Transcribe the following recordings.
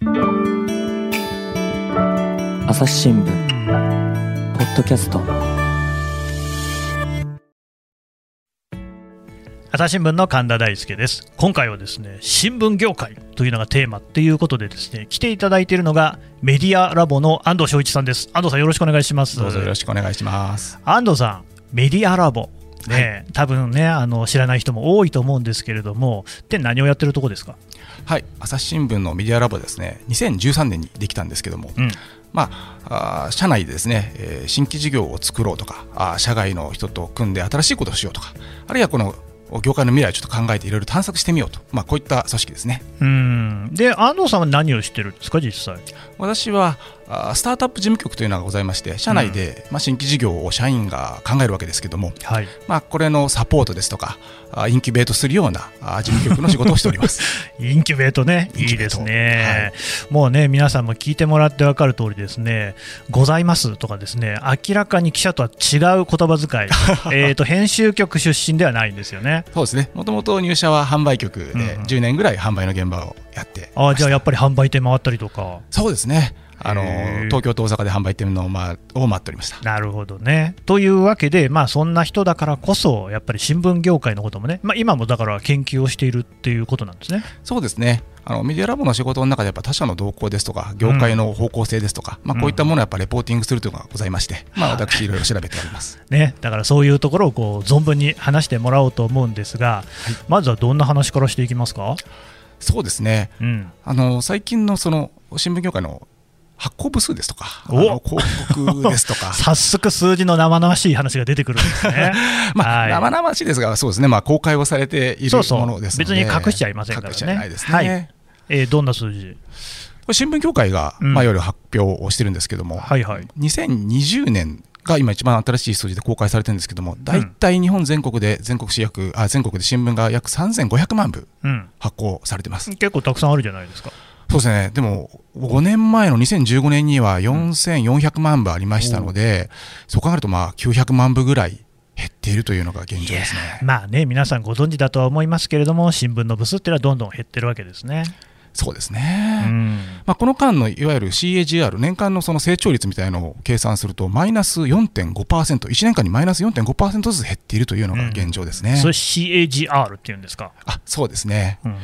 朝日新聞ポッドキャスト。朝日新聞の神田大輔です。今回はですね新聞業界というのがテーマということでですね来ていただいているのがメディアラボの安藤翔一さんです。安藤さんよろしくお願いします。どうぞよろしくお願いします。安藤さんメディアラボね、はい、多分ねあの知らない人も多いと思うんですけれどもで何をやってるとこですか？はい。朝日新聞のメディアラボですね。2013年にできたんですけども、うん、まあ、あ社内でですね、えー、新規事業を作ろうとかあ社外の人と組んで新しいことをしようとかあるいはこの業界の未来をちょっと考えていろいろ探索してみようと、まあ、こういった組織ですね。うん。で安藤さんは何をしてるんですか実際？私はスタートアップ事務局というのがございまして社内で、まあ、新規事業を社員が考えるわけですけども、はい、まあ、これのサポートですとかインキュベートするような事務局の仕事をしております。インキュベートね。いいですね、はい、もうね皆さんも聞いてもらって分かる通りですねございますとかですね明らかに記者とは違う言葉遣い。えと編集局出身ではないんですよね。そうですね。もともと入社は販売局で10年ぐらい販売の現場をやって。あじゃあやっぱり販売店回ったりとか。そうですねあの東京と大阪で販売店の、まあ、を待っておりました。なるほどね。というわけで、まあ、そんな人だからこそ、やっぱり新聞業界のこともね、まあ、今もだから研究をしているっていうことなんですね。そうですね。あのメディアラボの仕事の中でやっぱ他社の動向ですとか業界の方向性ですとか、うん、まあ、こういったものをやっぱレポーティングするというのがございまして、うん、まあ、私いろいろ調べております、ね、だからそういうところをこう存分に話してもらおうと思うんですが、はい、まずはどんな話からしていきますか？そうですね、うん、あの最近のその新聞業界の発行部数ですとか、広告ですとか、早速数字の生々しい話が出てくるんですね。まあ、生々しいですが、そうですね、まあ、公開をされているものです別に隠しちゃいませんからね。隠しちゃいないですね。はい、えー、どんな数字？新聞協会が、まあ、いわゆる発表をしてるんですけども、はいはい、2020年が今一番新しい数字で公開されてるんですけども、大体日本全国で全国紙約あ全国で新聞が約3500万部発行されてます、うん、結構たくさんあるじゃないですか。そうですね、でも5年前の2015年には4400万部ありましたので、うん、そう考えるとまあ900万部ぐらい減っているというのが現状ですね。まあね、皆さんご存知だとは思いますけれども、新聞の部数っていうのはどんどん減ってるわけですね。そうですね、うん、まあ、この間のいわゆる CAGR、年間のその成長率みたいなのを計算すると、マイナス4.5%、1年間にマイナス4.5%ずつ減っているというのが現状ですね。うん、それ CAGR っていうんですか？あそうですね、うんうん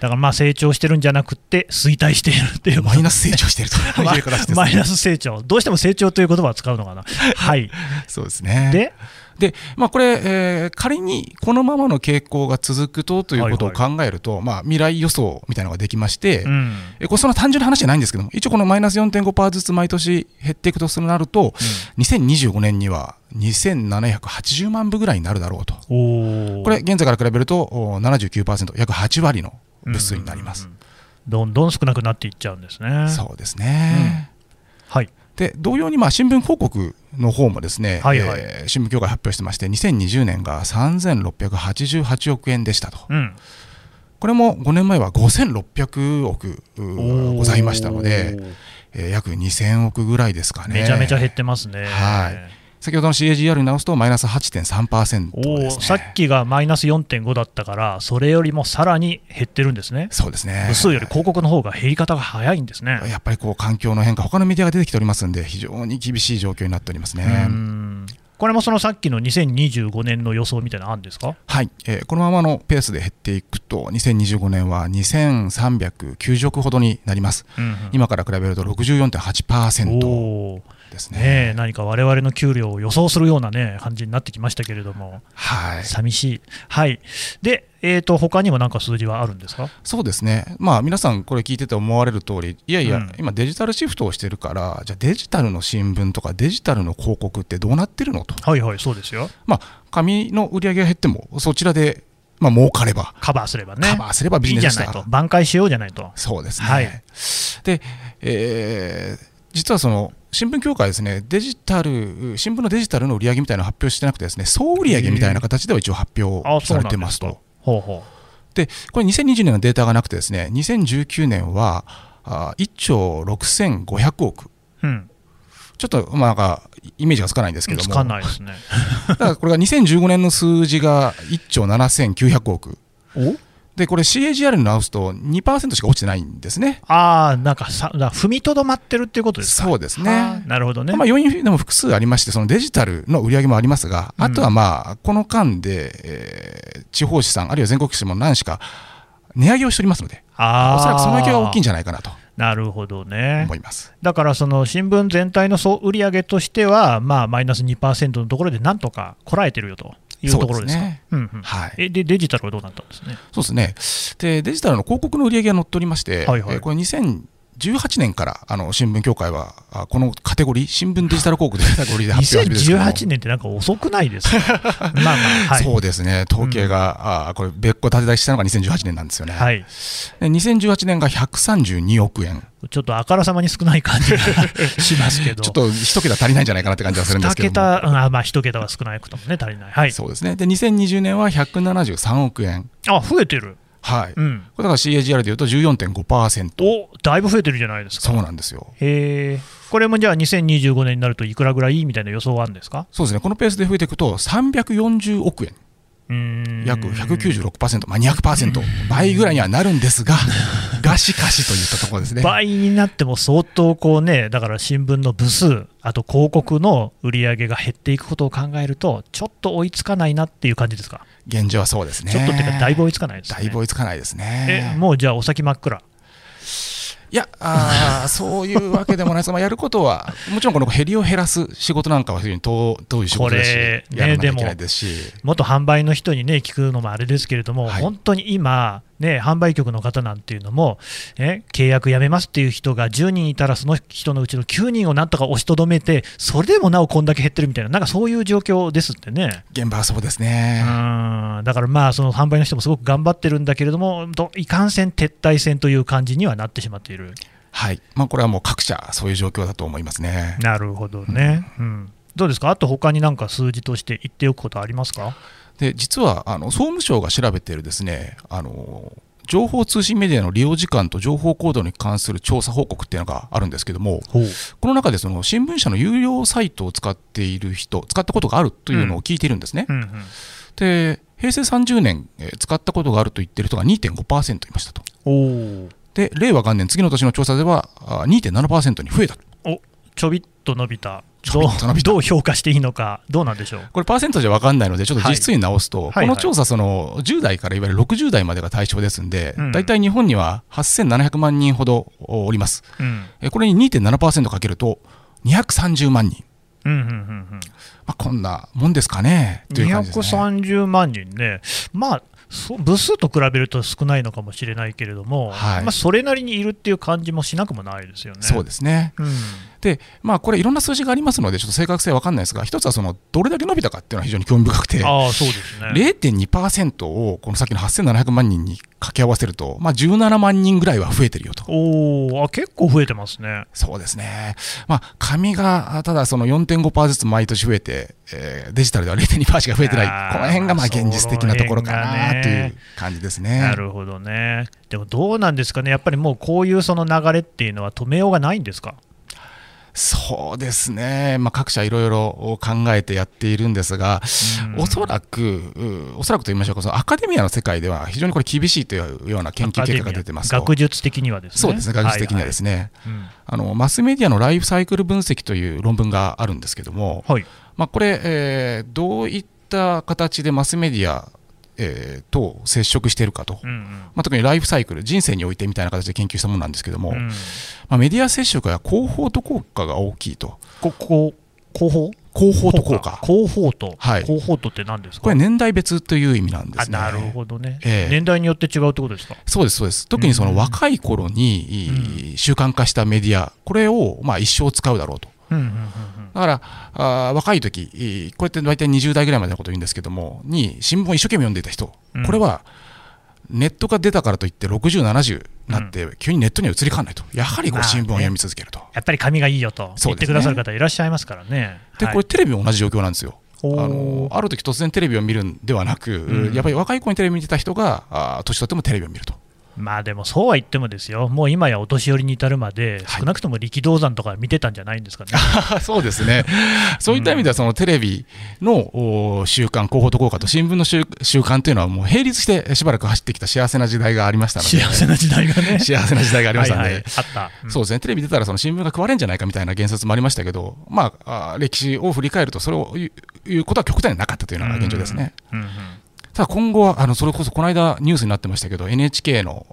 だからまあ成長してるんじゃなくて衰退しているっていうマイナス成長していると。いう形です、ね、マイナス成長。どうしても成長という言葉を使うのかな。はい。そうですね。で？で、まあ、これ、えー、仮にこのままの傾向が続くとということを考えると、はいはい、まあ、未来予想みたいなのができまして、うん、えこれそんな単純な話じゃないんですけども、一応このマイナス4.5%ずつ毎年減っていくとするなると、うん、2025年には2780万部ぐらいになるだろうと、これ、現在から比べると79%、約8割の部数になります、うん。うんうん、どんどん少なくなっていっちゃうんですね。そうですね、はい。で同様にまあ新聞広告の方もですね、はいはい、えー、新聞協会発表してまして2020年が3688億円でしたと、うん、これも5年前は5600億ございましたので、えー、約2000億ぐらいですかね。めちゃめちゃ減ってますね。はい先ほどの CAGR に直すとマイナス8.3%です、ね、さっきがマイナス4.5だったから、それよりもさらに減ってるんですね、そうですね。部数より広告の方が減り方が早いんですね。やっぱりこう環境の変化、他のメディアが出てきておりますんで、非常に厳しい状況になっておりますね。これもそのさっきの2025年の予想みたいなのあるんですか？はい、えー、このままのペースで減っていくと、2025年は2390億ほどになります、うんうん、今から比べると64.8%。ですね。ね何か我々の給料を予想するような、ね、感じになってきましたけれども、はい、寂しい、はい、で、えーと、他にも何か数字はあるんですか？そうですね、まあ、皆さん、これ聞いてて思われる通り、いやいや、うん、今、デジタルシフトをしてるから、じゃあ、デジタルの新聞とか、デジタルの広告ってどうなってるのと。はいはい、そうですよ。まあ、紙の売り上げが減っても、そちらでまあ儲かれば。カバーすればね。カバーすればビジネスいいじゃないと。挽回しようじゃないと。そうですね、はい、で、えー、実はその新聞協会ですね、デジタル、新聞のデジタルの売り上げみたいなの発表してなくて、ですね総売上みたいな形では一応発表されてますと。ほうほう。でこれ2020年のデータがなくてですね2019年はあ1兆6500億、うん、ちょっとまあなんかイメージがつかないんですけども。つかないですね。だからこれが2015年の数字が1兆7900億でこれ CAGR に直すと2%しか落ちてないんですね。ああ、なんかさ踏みとどまってるっていうことですか？そうですね。なるほどね。まあ、要因でも複数ありまして、そのデジタルの売り上げもありますが、あとはまあ、この間で、えー、地方紙さん、あるいは全国紙も何しか値上げをしておりますので、おそらくその影響が大きいんじゃないかなと。なるほどね。思いますだからその新聞全体の総売上としては、まあ、マイナス2%のところでなんとかこらえてるよと。いうところですか？ねうんうん、はい、えでデジタルはどうなったんですね？そうですね。でデジタルの広告の売り上げが載っておりまして、はいはい、これ2000 18年からあの新聞協会はこのカテゴリー、新聞デジタル広告でカテゴリーで発表して2018年ってなんか遅くないですか まあまあ、はい、そうですね、統計が、うん、あこれ、別個立て出ししたのが2018年なんですよね。はい、2018年が132億円。ちょっとあからさまに少ない感じがしますけど、ちょっと一桁足りないんじゃないかなって感じはするんですけど桁、あまあ、一桁は少ないくともね、足りない、はい、そうですね、で2020年は173億円。あ増えてる。はい、うん、これだから CAGR でいうと14.5%おだいぶ増えてるじゃないですか。そうなんですよ。へえこれもじゃあ2025年になるといくらぐらいみたいな予想はあるんですか？そうですね。このペースで増えていくと340億円約196%、まあ、200%倍ぐらいにはなるんですが、がしかしといったところですね倍になっても相当こうね、だから新聞の部数、あと広告の売り上げが減っていくことを考えると、ちょっと追いつかないなっていう感じですか？現状はそうですね。ちょっとっていうか、だいぶ追いつかないですね。だいぶ追いつかないですね。えもうじゃあ、お先真っ暗。いやあ、そういうわけでもないです、まあ、やることは、もちろんこの減りを減らす仕事なんかは非常に遠い仕事ですし、ね、やらなきゃいけないですし、元販売の人に、ね、聞くのもあれですけれども、はい、本当に今、ね、販売局の方なんていうのも、ね、契約やめますっていう人が10人いたら、その人のうちの9人をなんとか押しとどめて、それでもなおこんだけ減ってるみたいな、なんかそういう状況ですってね。現場はそうですねうんだからまあ、その販売の人もすごく頑張ってるんだけれども、いかんせん撤退戦という感じにはなってしまっている。はいまあ、これはもう各社、そういう状況だと思いますね。なるほどね、うん、うん、どうですか、あと他になんか数字として言っておくことありますか？で実はあの総務省が調べているですねあの情報通信メディアの利用時間と情報行動に関する調査報告っていうのがあるんですけども、この中でその新聞社の有料サイトを使っている人、使ったことがあるというのを聞いているんですね。うんうん。うん、で平成30年、え使ったことがあると言っている人が2.5%いましたと。で令和元年、次の年の調査では2.7%に増えたおちょびっと伸びたどうどう評価していいのか、どうなんでしょう？これ、パーセントじゃ分かんないので、ちょっと実質に直すと、はい、この調査、その10代からいわゆる60代までが対象ですんで、うん、大体日本には8700万人ほどおります、うん、これに2.7%かけると、230万人。うんうんうんうん。まあ、こんなもんですかねという感じですね。230万人ね、まあ、部数と比べると少ないのかもしれないけれども、はい、まあ、それなりにいるっていう感じもしなくもないですよね。そうですね、うん、で、まあ、これ、いろんな数字がありますので、ちょっと正確性は分かんないですが、一つはそのどれだけ伸びたかっていうのは非常に興味深くて、あそうですね、0.2%をこのさっきの8700万人に掛け合わせると、まあ、17万人ぐらいは増えてるよと。おあ結構増えてますね。そうですね、まあ、紙がただその4.5%ずつ毎年増えて、えー、デジタルでは0.2%しか増えてない、この辺がまあ現実的なところかなという感じですね。なるほどね。でもどうなんですかね、やっぱりもうこういうその流れっていうのは止めようがないんですか？そうですね、まあ、各社いろいろ考えてやっているんですが、おそらく、おそらくと言いましょうか、そのアカデミアの世界では非常にこれ厳しいというような研究結果が出てます学術的にはですね。そうですね、学術的にはですね、あの、マスメディアのライフサイクル分析という論文があるんですけども、はい、まあ、これ、えー、どういった形でマスメディアえー、と接触しているかと、うんうん、まあ、特にライフサイクル、人生においてみたいな形で研究したものなんですけども、うん、まあ、メディア接触は広報と効果が大きいと。ここ広報？広報と効果。広報と、はい、広報とって何ですか？これ年代別という意味なんですね。なるほどね、えー、年代によって違うってことですか？そうですそうです。特にその若い頃に習慣化したメディアこれをまあ一生使うだろうと、うんうんうんだからあ若い時こうやって大体20代ぐらいまでのことを言うんですけどもに新聞を一生懸命読んでいた人、うん、これはネットが出たからといって60、70になって、急にネットには移り変わらないと、やはりこう新聞を読み続けると、やっぱり紙がいいよと言ってくださる方いらっしゃいますからね。で、これ、テレビも同じ状況なんですよ。あのある時突然テレビを見るんではなく、うん、やっぱり若い子にテレビ見てた人があ年取ってもテレビを見ると。まあでもそうは言ってもですよ、もう今やお年寄りに至るまで、少なくとも力道山とか見てたんじゃないんですかね。はい、そうですね、そういった意味では、そのテレビの習慣、広報と効果と新聞の習慣というのは、もう並立してしばらく走ってきた幸せな時代がありましたので、幸せな時代がね、幸せな時代がありましたので、はいはい、あった、うん、そうですね、テレビ出たらその新聞が食われるんじゃないかみたいな言説もありましたけど、まあ、歴史を振り返ると、それを言うことは極端になかったというのが現状ですね。うんうんうんただ今後は、あのそれこそこの間ニュースになってましたけど、NHK の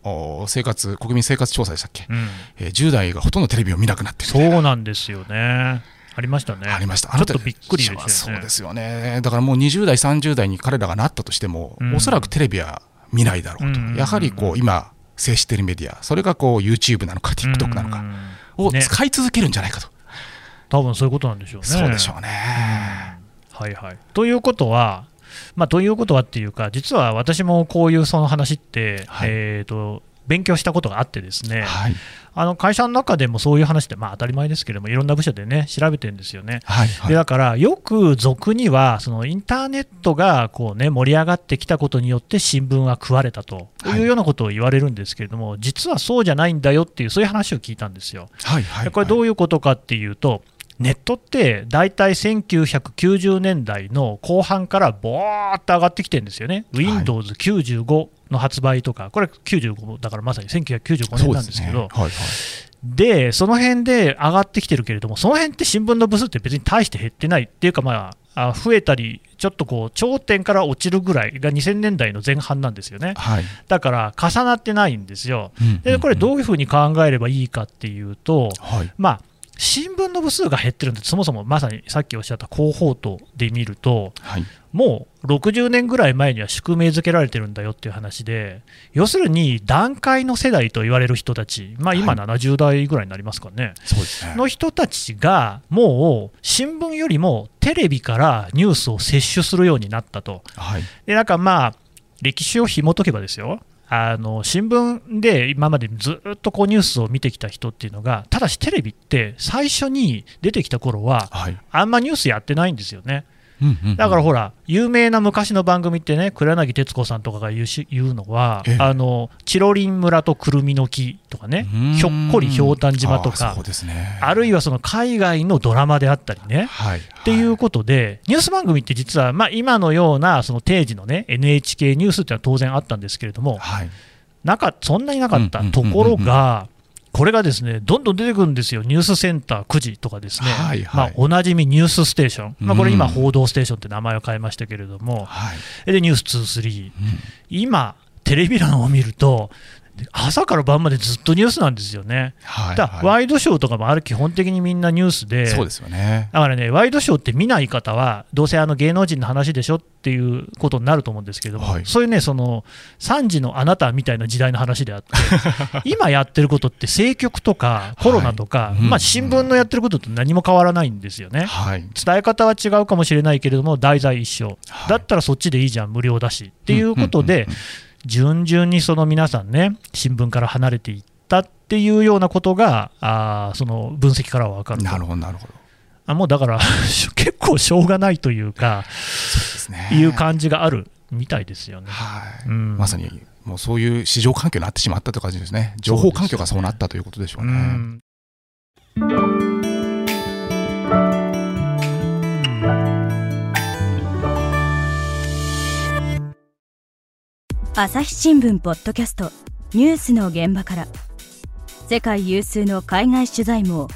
生活、国民生活調査でしたっけ、うん、えー、10代がほとんどテレビを見なくなってるそうなんですよね。ありましたね。ありました。ちょっとびっくりですそうですよね。だからもう20代、30代に彼らがなったとしても、うん、おそらくテレビは見ないだろうと。やはりこう今、接しているメディア、それがこう YouTube なのか TikTok なのかを使い続けるんじゃないかと。ね、多分そういうことなんでしょうね。そうでしょうね。はいはい。ということは、まあ、ということはっていうか、実は私もこういうその話って、はい、えーと、勉強したことがあってですね、はい、あの会社の中でもそういう話って、まあ、当たり前ですけれども、いろんな部署でね、調べてるんですよね。はいはい、でだから、よく俗には、そのインターネットがこう、ね、盛り上がってきたことによって、新聞は食われたというようなことを言われるんですけれども、はい、実はそうじゃないんだよっていう、そういう話を聞いたんですよ。はいはいはい、これ、どういうことかっていうと、ネットって大体1990年代の後半からぼーっと上がってきてるんですよね、Windows95 の発売とか、これ95だからまさに1995年なんですけど、で、その辺で上がってきてるけれども、その辺って新聞の部数って別に大して減ってないっていうか、まあ、増えたり、ちょっとこう頂点から落ちるぐらいが2000年代の前半なんですよね、はい、だから重なってないんですよ、でこれ、どういうふうに考えればいいかっていうと、はい、まあ新聞の部数が減ってるんで、そもそもまさにさっきおっしゃった広報塔で見ると、はい、もう60年ぐらい前には宿命づけられてるんだよっていう話で、要するに段階の世代と言われる人たち、まあ、今、70代ぐらいになりますかね、はい、の人たちが、もう新聞よりもテレビからニュースを摂取するようになったと。はい、でなんかまあ歴史を紐解けばですよ、あの新聞で今までずっとこうニュースを見てきた人っていうのが、ただしテレビって最初に出てきた頃は、あんまニュースやってないんですよね。だからほら、有名な昔の番組ってね、黒柳徹子さんとかが言うし言うのは、あのチロリン村とくるみの木とかね、ひょっこりひょうたん島とか、あるいはその海外のドラマであったりね、はい、っていうことで、ニュース番組って実は、まあ、今のようなその定時のね、NHK ニュースっていうのは当然あったんですけれども、はい、なかそんなになかったところが、これがですねどんどん出てくるんですよ、ニュースセンター9時とかですね、はいはい、まあ、おなじみニュースステーション、まあ、これ今、報道ステーションって名前を変えましたけれども、はい、でニュース23、うん、今、テレビ欄を見ると、朝から晩までずっとニュースなんですよね、はいはい、ワイドショーとかもある基本的にみんなニュースで、そうですよね。だからね、ワイドショーって見ない方は、どうせあの芸能人の話でしょっていうことになると思うんですけども、はい、そういうね、その3時のあなたみたいな時代の話であって、今やってることって政局とかコロナとか、はいまあ、新聞のやってることと何も変わらないんですよね、はい、伝え方は違うかもしれないけれども、題材一緒、だったらそっちでいいじゃん、無料だし。っていうことで、順々にその皆さんね、新聞から離れていったっていうようなことが、あその分析からは分かるなるほど、なるほど。あもうだから 結構しょうがないというか、そうですね、いう感じがあるみたいですよね。はい、うん、まさにもうそういう市場環境になってしまったという感じですね、情報環境がそうなったということでしょうね。朝日新聞ポッドキャストニュースの現場から。世界有数の海外取材網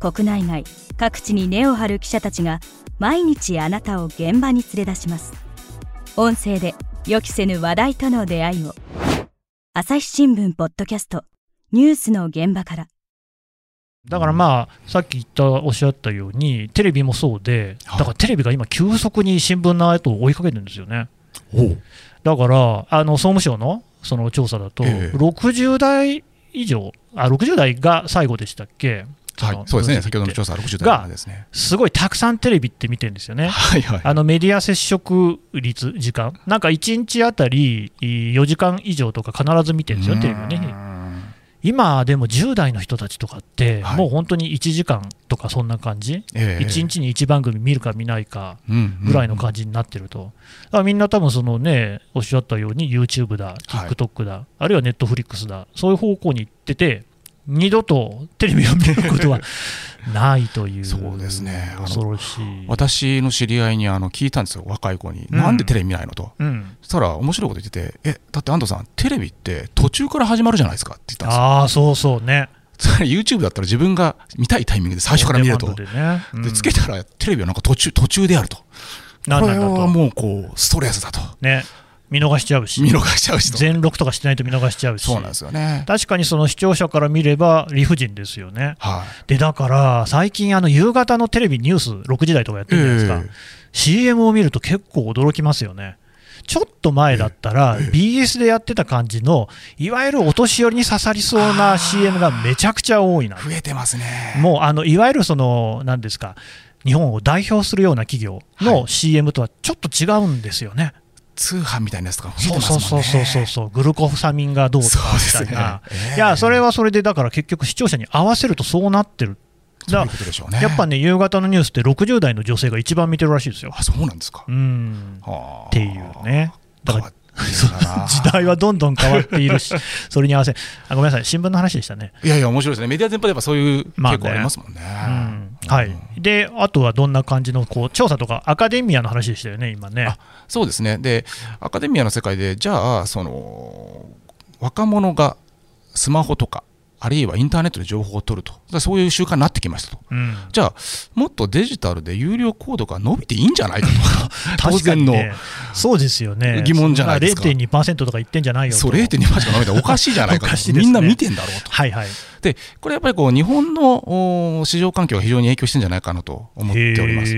国内外各地に根を張る記者たちが毎日あなたを現場に連れ出します。音声で予期せぬ話題との出会いを。朝日新聞ポッドキャストニュースの現場から。だからまあ、さっき言ったおっしゃったように、テレビもそうで、だからテレビが今、急速に新聞の後を追いかけてるんですよね。だからあの総務省のその調査だと、えー、60代以上あ、60代が最後でしたっけ、はい、そうですね、先ほどの調査は60代ですね。すごいたくさんテレビって見てるんですよね、はいはい、あのメディア接触率、時間、なんか1日あたり4時間以上とか必ず見てるんですよ、テレビをね。今でも10代の人たちとかって、はい、もう本当に1時間とかそんな感じ、えー、1日に1番組見るか見ないかぐらいの感じになってると、うみんな多分そのね、おっしゃったように YouTube だ、TikTok だ、はい、あるいは Netflix だ、そういう方向に行ってて、二度とテレビを見ることはないという、そうですね、恐ろしい。私の知り合いにあの聞いたんですよ、若い子に、うん、なんでテレビ見ないのと、うん、そしたら面白いこと言ってて、えだって安藤さん、テレビって途中から始まるじゃないですかって言ったんですよ。あそうそうね。それ YouTube だったら自分が見たいタイミングで最初から見ると、で、ね。うん、でつけたらテレビはなんか途中途中であると、これはもうこうストレスだと。ね見逃しちゃうし、見逃しちゃうし全録とかしてないと見逃しちゃうし、そうなんですよね。確かにその視聴者から見れば理不尽ですよね。はい、でだから最近あの夕方のテレビニュース6時台とかやってるじゃないですか、えー、CM を見ると結構驚きますよね。ちょっと前だったら、BS でやってた感じの、いわゆるお年寄りに刺さりそうな CM がめちゃくちゃ多いな。増えてますね。もうあのいわゆるその、なんですか、日本を代表するような企業の CM とはちょっと違うんですよね。通販みたいなやつとかそうそうそうそうそう。グルコフサミンがどうとかみたいな、ねえー、いやそれはそれでだから結局視聴者に合わせるとそうなってる。だね、やっぱね夕方のニュースって60代の女性が一番見てるらしいですよ。あそうなんですか。うん。っていうね。だから 時代はどんどん変わっているし、それに合わせあ、ごめんなさい、新聞の話でしたね。いやいや、面白いですね、メディア全般でやっぱそういう傾向ありますもんね。はい、であとはどんな感じのこう調査とか、アカデミアの話でしたよね、今ね。そうですねで、アカデミアの世界で、じゃあ、その若者がスマホとか、あるいはインターネットで情報を取ると、そういう習慣になってきましたと、うん、じゃあ、もっとデジタルで有料コードが伸びていいんじゃないかと、当然の、ね、そうですよね。疑問じゃないですか。0.2%とか言ってんじゃないよそう、0.2%しか伸びたらおかしいじゃないかと、ね、みんな見てんだろうと。はいはい。でこれやっぱりこう日本の市場環境が非常に影響してるんじゃないかなと思っております。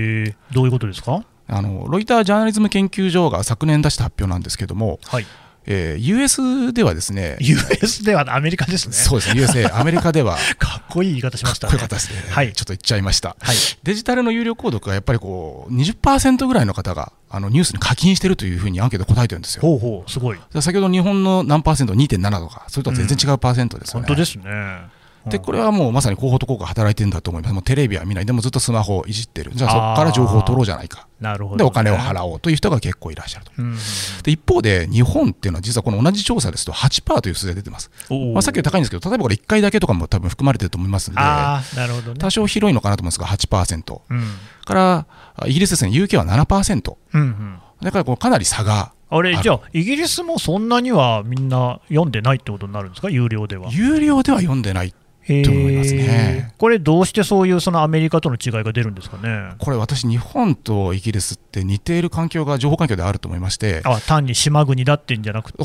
どういうことですか？あのロイタージャーナリズム研究所が昨年出した発表なんですけども、はいえー、US ではですね、US ではアメリカですね。そうですね、USA、アメリカでは、かっこいい言い方しましたね。かっこよかったですね。はい、ちょっと言っちゃいました。はい、デジタルの有料購読はやっぱりこう20%ぐらいの方があのニュースに課金してるというふうにアンケート答えてるんですよ。ほうほう、すごい。先ほど日本の何パーセント、2.7とか、それとは全然違うパーセントですよね。うん、本当ですね。でこれはもうまさに広報と効果働いてるんだと思います、もうテレビは見ない、でもずっとスマホをいじってる、じゃあそこから情報を取ろうじゃないか、なるほど、でお金を払おうという人が結構いらっしゃると、で一方で、日本っていうのは、実はこの同じ調査ですと8%という数字が出てます、まあ、さっきより高いんですけど、例えばこれ1回だけとかも多分含まれてると思いますので、なるほどね、多少広いのかなと思うんですが、8%、うん、からイギリスですね、UK は7%、うんうん、だからこうかなり差が。あれじゃあ、イギリスもそんなにはみんな読んでないってことになるんですか、有料では。有料では読んでないと思いますね。これ、どうしてそういうそのアメリカとの違いが出るんですかね？これ、私、日本とイギリスって似ている環境が、情報環境であると思いまして、あ単に島国だってんじゃなくて、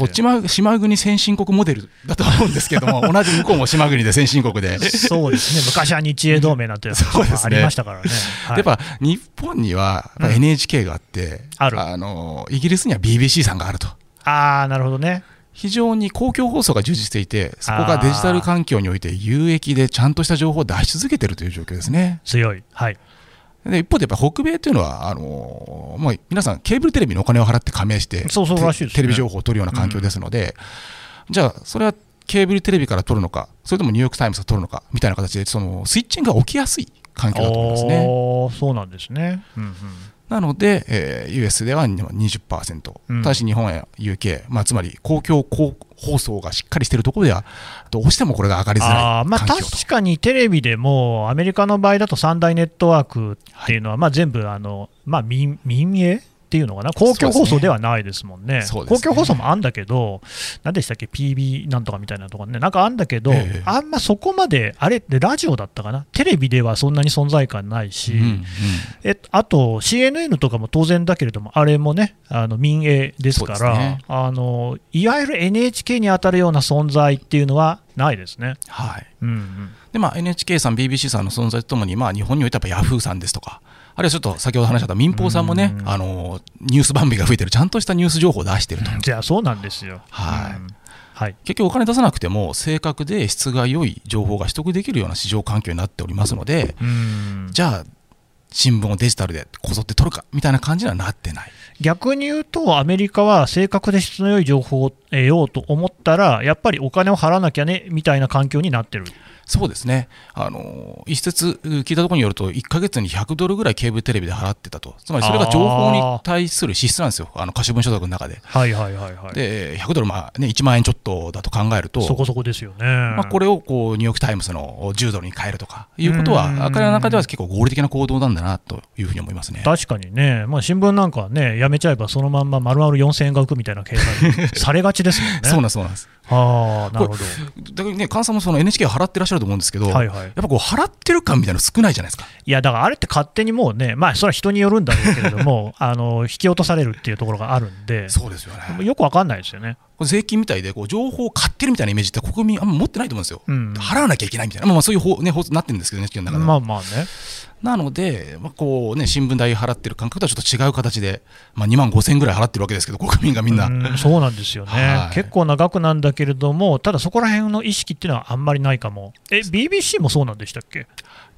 島国先進国モデルだと思うんですけども、同じ向こうも島国で先進国で、そうですね、昔は日英同盟なんて ありましたからね。はい、やっぱ日本には NHK があって、うん、あのイギリスには BBC さんがあると。ああなるほどね非常に公共放送が充実していて、そこがデジタル環境において有益で、ちゃんとした情報を出し続けているという状況ですね。強い、はい。で一方でやっぱ北米というのはあの、まあ、皆さん、ケーブルテレビにお金を払って加盟して、そうそうらしいです、ね、テレビ情報を取るような環境ですので、うん、じゃあ、それはケーブルテレビから取るのか、それともニューヨーク・タイムズが取るのかみたいな形で、そのスイッチングが起きやすい環境だと思いますね。そうなんですね、うんうんなので、えー、US では20%、うん、ただし日本や UK、まあ、つまり公共放送がしっかりしているところでは、どうしてもこれが上がりづらいあ、まあ、確かにテレビでも、アメリカの場合だと三大ネットワークっていうのは、はい、まあ、全部あの、まあ民、民営っていうのかな、公共放送ではないですもんね、ね。ね。公共放送もあんだけど、なんでしたっけ、PB なんとかみたいなとかね、なんかあんだけど、えー、あんまそこまで、あれってラジオだったかな、テレビではそんなに存在感ないし、うんうん、えあと CNN とかも当然だけれども、あれもね、あの民営ですから、ね、あの、いわゆる NHK に当たるような存在っていうのはないですね。はい。うんうん。でまあ、NHK さん、BBC さんの存在とともに、まあ、日本においてはやっぱヤフーさんですとか、あるいはちょっと先ほど話した民放さんもね、あのニュース番組が増えてる、ちゃんとしたニュース情報を出してると。じゃあそうなんですよ。はい、はい、結局お金出さなくても正確で質が良い情報が取得できるような市場環境になっておりますので、じゃあ新聞をデジタルでこぞって取るかみたいな感じにはなってない。逆に言うと、アメリカは正確で質の良い情報を得ようと思ったら、やっぱりお金を払わなきゃねみたいな環境になってる。そうですね、あの一説聞いたところによると、1か月に100ドルぐらいケーブルテレビで払ってたと、つまりそれが情報に対する支出なんですよ、あの可処分所得の中で。はいはいはいはい、で100ドル、まあね、1万円ちょっとだと考えると、そこそこですよね、まあ、これをこうニューヨーク・タイムズの10ドルに変えるとかいうことは、彼らの中では結構合理的な行動なんだなというふうに思いますね。確かにね、まあ、新聞なんかはね、やめちゃえばそのまんま丸々4000円が浮くみたいな計算されがちですもんね。そうなんそうなんですあなるほどだからね、菅さんもその NHK 払ってらっしゃると思うんですけど、はいはい、やっぱこう払ってる感みたいなの少ないじゃないですか。いや、だからあれって勝手にもうね、まあ、それは人によるんだろうけれども、あの引き落とされるっていうところがあるんで、そうですよねよくわかんないですよね。税金みたいでこう情報を買ってるみたいなイメージって国民あんま持ってないと思うんですよ、うん、払わなきゃいけないみたいな、まあ、そういう法,、ね、法になってるんですけど、の中でまあまあね。なので、まあこうね、新聞代払ってる感覚とはちょっと違う形で、まあ、2万5000円ぐらい払ってるわけですけど、国民がみんな。んそうなんですよね、はい、結構な額なんだけれども、ただそこら辺の意識っていうのはあんまりないかも、え、BBC もそうなんでしたっけ？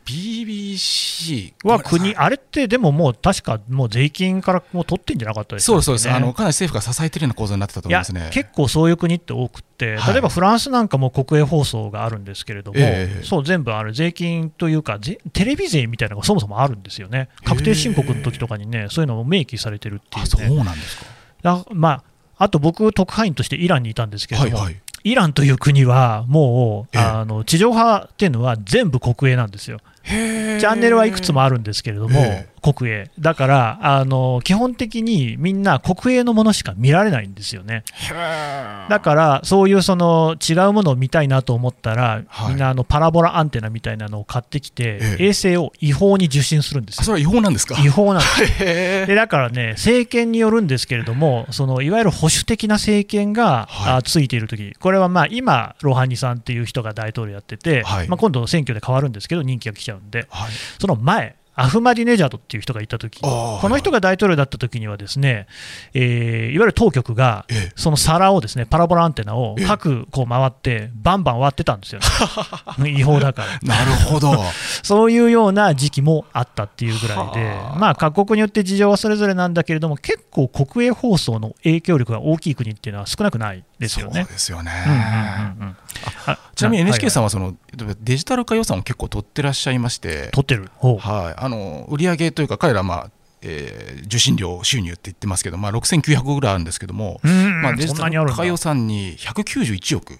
BBC は国、あれってでももう確かもう税金からもう取ってんじゃなかったですか、ね、そうですあのかなり政府が支えてるような構造になってたと思いますね。結構そういう国って多くて、例えばフランスなんかも国営放送があるんですけれども、えー、そう全部ある税金というか、テレビ税みたいなのがそもそもあるんですよね、確定申告の時とかにね、そういうのも明記されてるっていう、ね、そうなんですか。まあ、あと僕、特派員としてイランにいたんですけれども、はいはい。イランという国はもう、あの地上波っていうのは全部国営なんですよ。チャンネルはいくつもあるんですけれども、国営、だからあの基本的にみんな国営のものしか見られないんですよね。だからそういうその違うものを見たいなと思ったら、はい、みんなあのパラボラアンテナみたいなのを買ってきて、衛星を違法に受信するんですよ。それは違法なんですか？違法なんです。でだからね、政権によるんですけれども、そのいわゆる保守的な政権が、はい、ついているとき、これはまあ今、ロハニさんっていう人が大統領やってて、はい、まあ、今度、選挙で変わるんですけど、任期が来ちゃうんで、その前、アフマディネジャドっていう人がいたとき、この人が大統領だったときには、ですね、えー、いわゆる当局が、その皿をですね、パラボラアンテナを各こう回って、バンバン割ってたんですよ、ね、違法だから。なるほど。そういうような時期もあったっていうぐらいで、まあ、各国によって事情はそれぞれなんだけれども、結構国営放送の影響力が大きい国っていうのは少なくないですよね。そうですよね。ちなみに NHK さんはその、デジタル化予算を結構取ってらっしゃいまして、取ってる、はい、あの売上というか、彼ら、まあえー、受信料収入って言ってますけど、まあ、6900ぐらいあるんですけども、まあ、デジタル化予算に191億。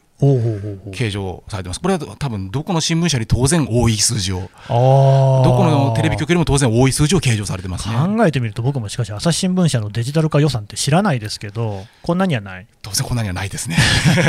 計上されてます、これは多分どこの新聞社より当然多い数字を、どこのテレビ局よりも当然多い数字を計上されてます、ね、考えてみると、僕もしかし、朝日新聞社のデジタル化予算って知らないですけど、こんなにはない。当然こんなにはないですね。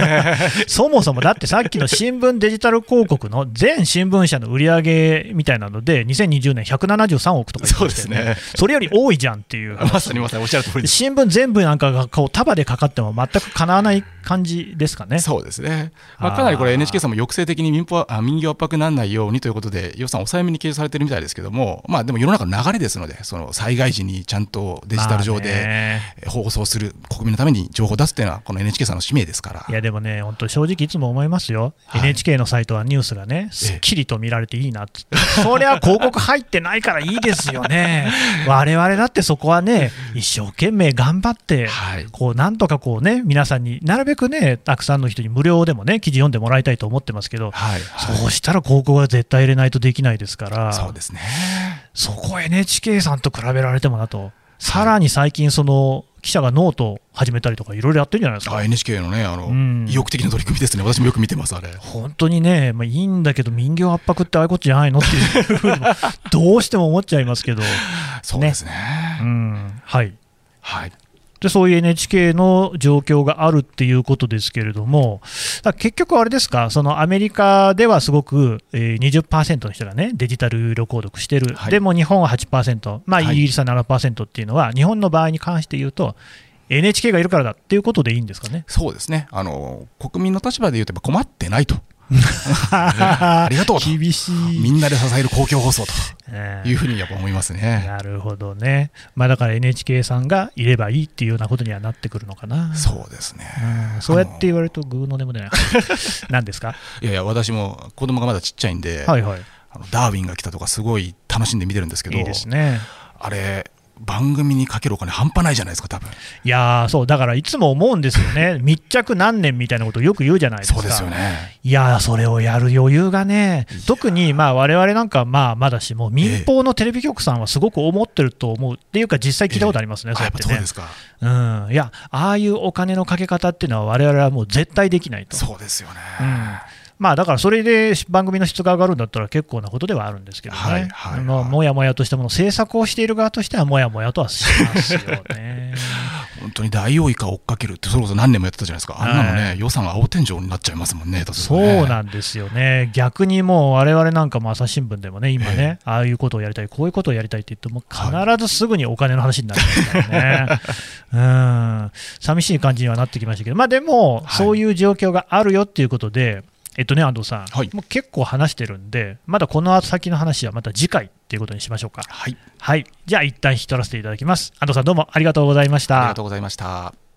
そもそもだってさっきの新聞デジタル広告の全新聞社の売り上げみたいなので、2020年173億とか言ってましたよね、そね。それより多いじゃんっていう、まさにまさにおっしゃる通り新聞全部なんかがこう束でかかっても全くかなわない感じですかね。そうですねまあ、かなりこれ NHK さんも抑制的に民あ民業圧迫にならないようにということで予算抑えめに計上されてるみたいですけども、まあ、でも世の中の流れですのでその災害時にちゃんとデジタル上で放送する、国民のために情報を出すというのはこの NHK さんの使命ですから。いやでもね本当正直いつも思いますよ、はい、NHK のサイトはニュースがねすっきりと見られていいなって、そりゃ広告入ってないからいいですよね。我々だってそこはね一生懸命頑張って、はい、こうなんとかこうね皆さんになるべくねたくさんの人に無料でもね記事読んでもらいたいと思ってますけど、はいはい、そうしたら広告は絶対入れないとできないですから、そうですね。そこ NHK さんと比べられてもなと、さらに最近、その記者がノート始めたりとか、いろいろやってるんじゃないですか。NHK のねあの、うん、意欲的な取り組みですね、私もよく見てます、あれ。本当にね、まあ、いいんだけど、民業圧迫ってああいうことじゃないのっていうふうに、どうしても思っちゃいますけど、そうですね。うん、はい、はいでそういう NHK の状況があるっていうことですけれども、結局あれですか、そのアメリカではすごく、えー、20%の人がね、デジタル有料購読してる、はい、でも日本は8%、まあ、イギリスは7%っていうのは、はい、日本の場合に関して言うと、NHK がいるからだっていうことでいいんですかね。そうですね。あの、国民の立場で言うと、困ってないと。ありがとうと。厳しい。みんなで支える公共放送と。いうふうにやっぱ思いますね。なるほどね、まあ、だから NHK さんがいればいいっていうようなことにはなってくるのかな。そうですね、そうやって言われると、ぐうのでも出ない。何ですか？いやいや、私も子供がまだちっちゃいんで、はいはい、あのダーウィンが来たとかすごい楽しんで見てるんですけどいいですね。あれ番組にかけるお金半端ないじゃないですか、多分。いやそうだからいつも思うんですよね、密着何年みたいなことをよく言うじゃないですか、そうですよね。いやそれをやる余裕がね、特にまあ我々なんかまあまだしも、民放のテレビ局さんはすごく思ってると思うっていうか、実際聞いたことありますね、えー、そうやってね。そうですか。うん、いや、ああいうお金のかけ方っていうのは、我々はもう絶対できないと。そうですよね、うんまあ、だからそれで番組の質が上がるんだったら結構なことではあるんですけどね、はいはいはい、まあ、もやもやとしたもの、制作をしている側としては、もやもやとはしますよね。本当に大王以下追っかけるって、それこそ何年もやってたじゃないですか、あんなのね、はい、予算青天井になっちゃいますもんね、ね。そうなんですよね、逆にもう、われわれなんかも朝日新聞でもね、今ね、えー、ああいうことをやりたい、こういうことをやりたいって言っても、必ずすぐにお金の話になりますからね、うん。寂しい感じにはなってきましたけど、まあ、でも、そういう状況があるよっていうことで、えっとね、安藤さん、はい、もう結構話してるんで、まだこの先の話はまた次回っていうことにしましょうか。はい。はい。じゃあ、一旦引き取らせていただきます。安藤さん、どうもありがとうございました。ありがとうございました。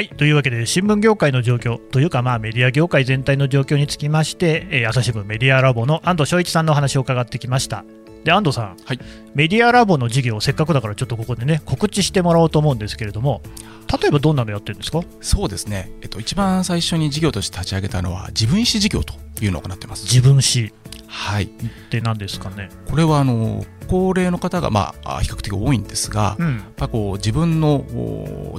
はい、というわけで新聞業界の状況というか、まあ、メディア業界全体の状況につきまして、えー、朝日新聞メディアラボの安藤翔一さんのお話を伺ってきました。で安藤さん、はい、メディアラボの事業、せっかくだからちょっとここでね告知してもらおうと思うんですけれども、例えばどんなのやってるんですか？そうですね、えっと、一番最初に事業として立ち上げたのは、自分史事業というのを行ってます。自分史はい、って何ですかねこれはあの高齢の方が、まあ、比較的多いんですが、うん、やっぱこう自分の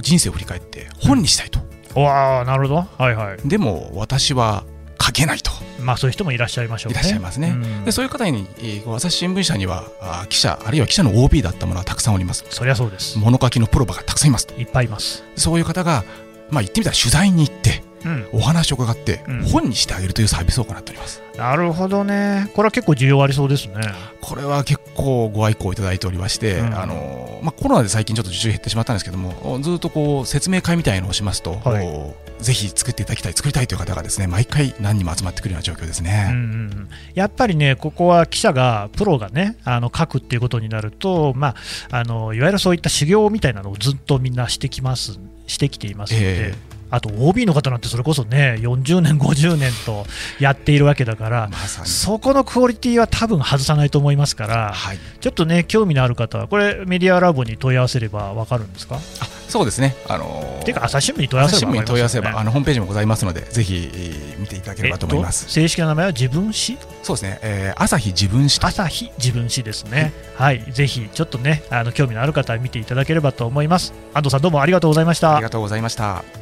人生を振り返って本にしたいと。うん、わあなるほど、はいはい、でも私は書けないと。まあそういう人もいらっしゃいましょう、ね、いらっしゃいますね。うん、でそういう方に、えー、朝日新聞社にはあ記者あるいは記者の OB だったものはたくさんおります。そりゃそうです。物書きのプロばがたくさんいます。いっぱいいます。そういう方がまあ言ってみたら取材に行って。うん、お話を伺って、本にしてあげるというサービスを行っております。なるほどね、これは結構需要ありそうですね。これは結構ご愛顧いただいておりまして、うん、あのまあ、コロナで最近ちょっと受注減ってしまったんですけども、ずっとこう説明会みたいのをしますと、はい、ぜひ作っていただきたい、作りたいという方がですね毎回何人も集まってくるような状況ですね、うんうん、やっぱりね、ここは記者が、プロがね、あの書くっていうことになると、まあ、あのいわゆるそういった修行みたいなのをずっとみんなしてきますしてきていますので。えーあと OB の方なんてそれこそね40年、50年とやっているわけだから、ま、そこのクオリティは多分外さないと思いますから、はい、ちょっとね興味のある方はこれメディアラボに問い合わせれば分かるんですか？あそうですね、あのー、ていうか朝日新聞に問い合わせれば、ね、問い合わせればあのホームページもございますのでぜひ見ていただければと思います、えっと、正式な名前は自分史？そうですね、えー、朝日自分史朝日自分史ですね、はい、はい、ぜひちょっとねあの興味のある方は見ていただければと思います。安藤さんどうもありがとうございました。ありがとうございました